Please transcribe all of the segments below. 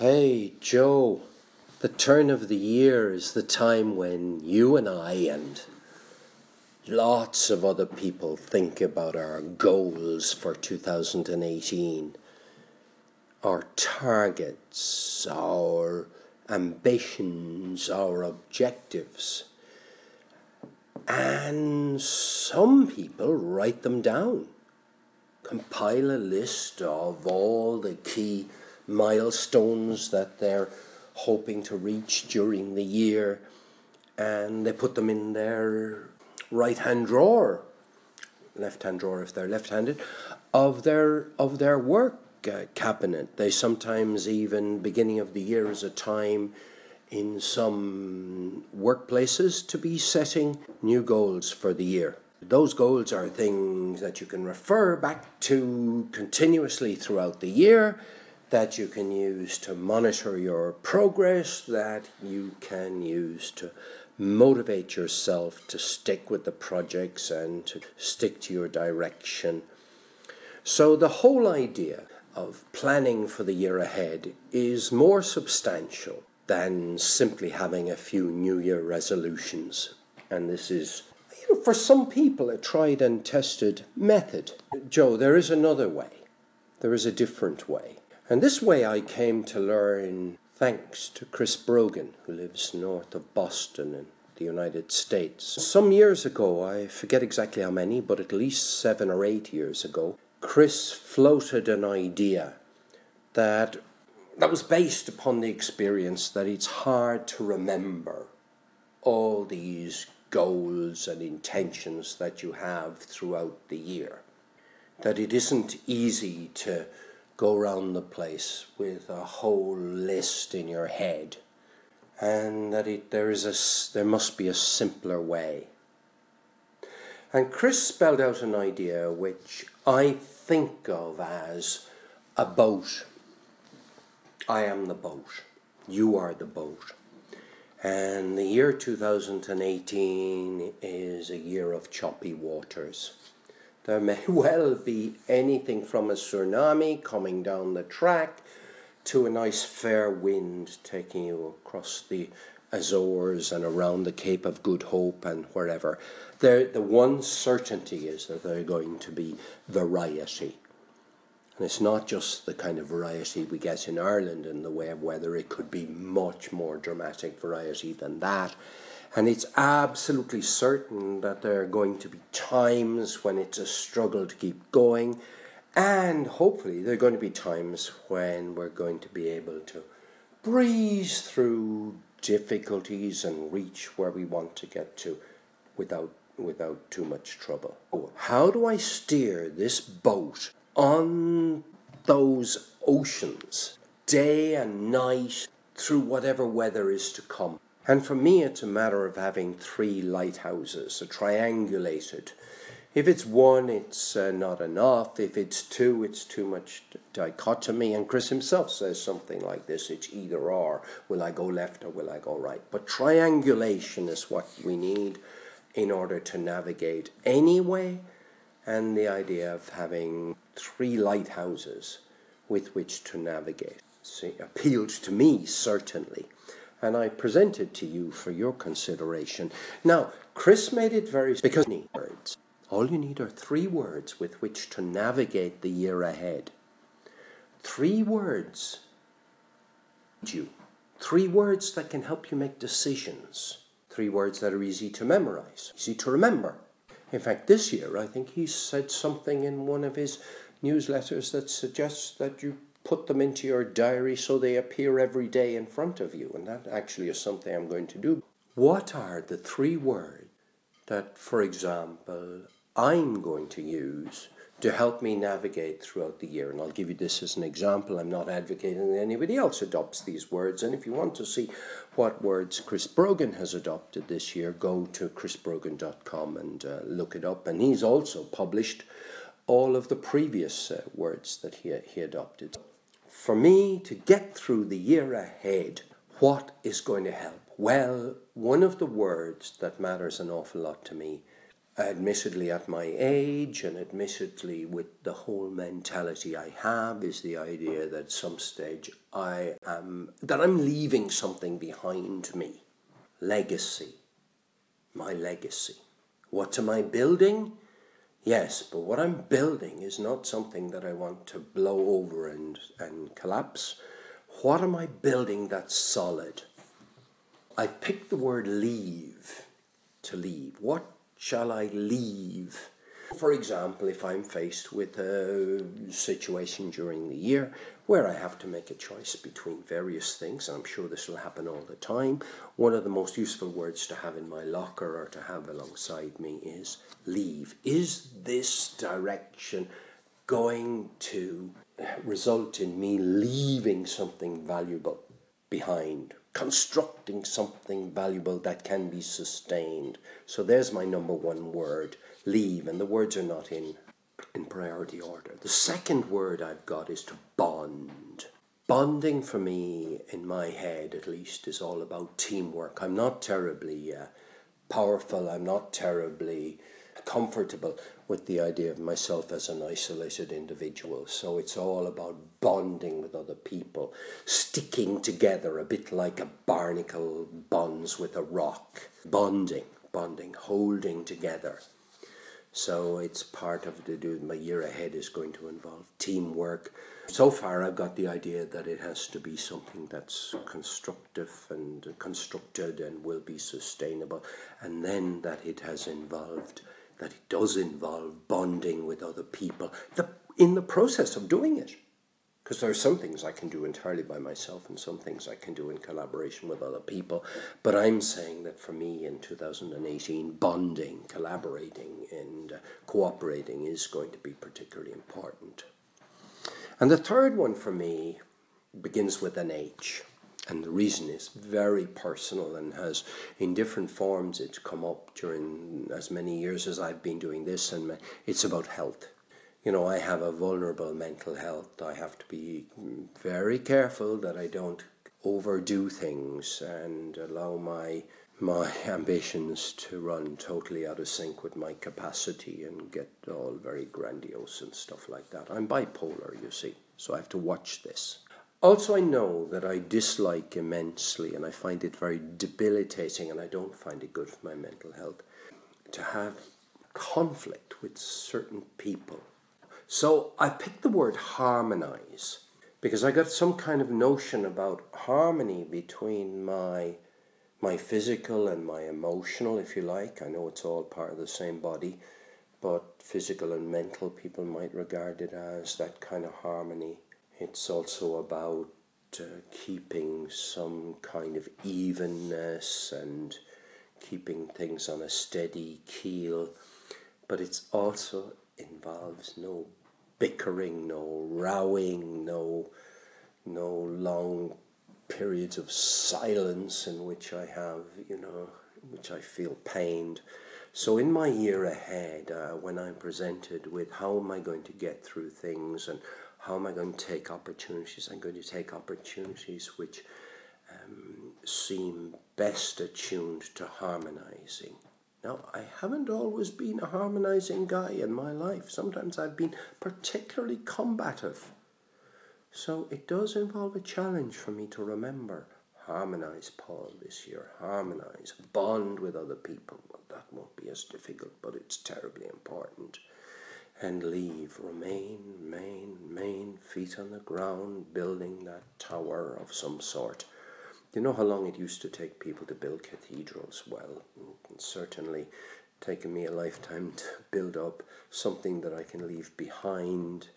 Hey, Joe, the turn of the year is the time when you and I and lots of other people think about our goals for 2018, our targets, our ambitions, our objectives. And some people write them down, compile a list of all the key milestones that they're hoping to reach during the year, and they put them in their right hand drawer, left hand drawer if they're left handed, of their of their work uh, cabinet. They sometimes even beginning of the year is a time in some workplaces to be setting new goals for the year. Those goals are things that you can refer back to continuously throughout the year that you can use to monitor your progress, that you can use to motivate yourself to stick with the projects and to stick to your direction. So, the whole idea of planning for the year ahead is more substantial than simply having a few New Year resolutions. And this is, you know, for some people, a tried and tested method. Joe, there is another way, there is a different way. And this way I came to learn thanks to Chris Brogan, who lives north of Boston in the United States. Some years ago, I forget exactly how many, but at least seven or eight years ago, Chris floated an idea that that was based upon the experience that it's hard to remember all these goals and intentions that you have throughout the year. That it isn't easy to go round the place with a whole list in your head, and that it, there is a there must be a simpler way. And Chris spelled out an idea which I think of as a boat. I am the boat. You are the boat. And the year 2018 is a year of choppy waters. There may well be anything from a tsunami coming down the track to a nice fair wind taking you across the Azores and around the Cape of Good Hope and wherever. There, the one certainty is that there are going to be variety. And it's not just the kind of variety we get in Ireland in the way of weather, it could be much more dramatic variety than that. And it's absolutely certain that there are going to be times when it's a struggle to keep going. And hopefully, there are going to be times when we're going to be able to breeze through difficulties and reach where we want to get to without, without too much trouble. How do I steer this boat on those oceans day and night through whatever weather is to come? And for me, it's a matter of having three lighthouses, a triangulated. If it's one, it's uh, not enough. If it's two, it's too much dichotomy. And Chris himself says something like this it's either or. Will I go left or will I go right? But triangulation is what we need in order to navigate anyway. And the idea of having three lighthouses with which to navigate See, appealed to me, certainly and I present it to you for your consideration. Now, Chris made it very because words. All you need are three words with which to navigate the year ahead. Three words. You. Three words that can help you make decisions. Three words that are easy to memorize, easy to remember. In fact, this year, I think he said something in one of his newsletters that suggests that you put them into your diary so they appear every day in front of you. And that actually is something I'm going to do. What are the three words that, for example, I'm going to use to help me navigate throughout the year? And I'll give you this as an example. I'm not advocating that anybody else adopts these words. And if you want to see what words Chris Brogan has adopted this year, go to chrisbrogan.com and uh, look it up. And he's also published all of the previous uh, words that he, he adopted for me to get through the year ahead, what is going to help? Well, one of the words that matters an awful lot to me admittedly at my age and admittedly with the whole mentality I have is the idea that at some stage I am that I'm leaving something behind me. Legacy. My legacy. What am I building? Yes, but what I'm building is not something that I want to blow over and, and collapse. What am I building that's solid? I picked the word leave to leave. What shall I leave? For example, if I'm faced with a situation during the year where I have to make a choice between various things, I'm sure this will happen all the time, one of the most useful words to have in my locker or to have alongside me is leave. Is this direction going to result in me leaving something valuable behind? constructing something valuable that can be sustained. So there's my number one word, leave, and the words are not in in priority order. The second word I've got is to bond. Bonding for me, in my head at least, is all about teamwork. I'm not terribly uh, powerful, I'm not terribly comfortable with the idea of myself as an isolated individual. So it's all about bonding with other people, sticking together a bit like a barnacle bonds with a rock. Bonding, bonding, holding together. So it's part of the do my year ahead is going to involve teamwork. So far I've got the idea that it has to be something that's constructive and constructed and will be sustainable and then that it has involved that it does involve bonding with other people the, in the process of doing it. Because there are some things I can do entirely by myself and some things I can do in collaboration with other people. But I'm saying that for me in 2018, bonding, collaborating, and uh, cooperating is going to be particularly important. And the third one for me begins with an H. And the reason is very personal and has, in different forms, it's come up during as many years as I've been doing this, and it's about health. You know, I have a vulnerable mental health. I have to be very careful that I don't overdo things and allow my my ambitions to run totally out of sync with my capacity and get all very grandiose and stuff like that. I'm bipolar, you see, so I have to watch this. Also, I know that I dislike immensely and I find it very debilitating and I don't find it good for my mental health to have conflict with certain people. So I picked the word harmonize because I got some kind of notion about harmony between my my physical and my emotional, if you like. I know it's all part of the same body, but physical and mental people might regard it as that kind of harmony it's also about uh, keeping some kind of evenness and keeping things on a steady keel, but it's also involves no bickering, no rowing, no no long periods of silence in which I have, you know, which I feel pained. So in my year ahead, uh, when I'm presented with how am I going to get through things and how am I going to take opportunities? I'm going to take opportunities which um, seem best attuned to harmonizing. Now, I haven't always been a harmonizing guy in my life. Sometimes I've been particularly combative. So it does involve a challenge for me to remember harmonize, Paul, this year. Harmonize, bond with other people. Well, that won't be as difficult, but it's terribly important and leave. Remain, main, main, feet on the ground, building that tower of some sort. You know how long it used to take people to build cathedrals? Well, it's certainly taken me a lifetime to build up something that I can leave behind,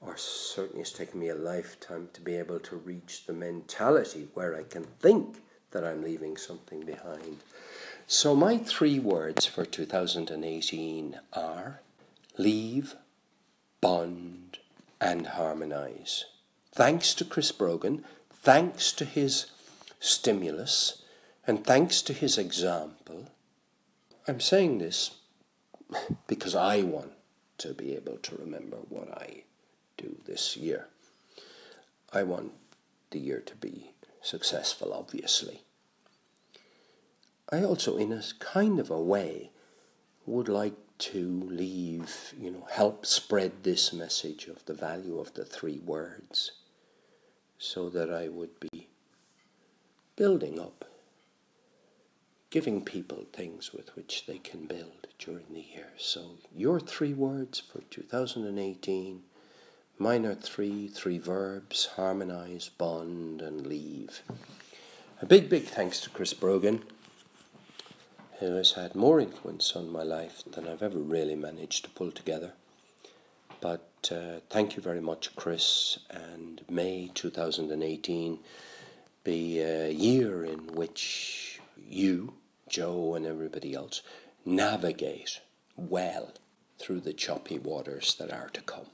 or certainly it's taken me a lifetime to be able to reach the mentality where I can think that I'm leaving something behind. So, my three words for 2018 are leave, bond, and harmonize. Thanks to Chris Brogan, thanks to his stimulus, and thanks to his example, I'm saying this because I want to be able to remember what I do this year. I want the year to be successful, obviously. I also, in a kind of a way, would like to leave, you know, help spread this message of the value of the three words so that I would be building up, giving people things with which they can build during the year. So, your three words for 2018 mine are three, three verbs harmonize, bond, and leave. A big, big thanks to Chris Brogan who has had more influence on my life than I've ever really managed to pull together. But uh, thank you very much, Chris, and May 2018 be a year in which you, Joe, and everybody else navigate well through the choppy waters that are to come.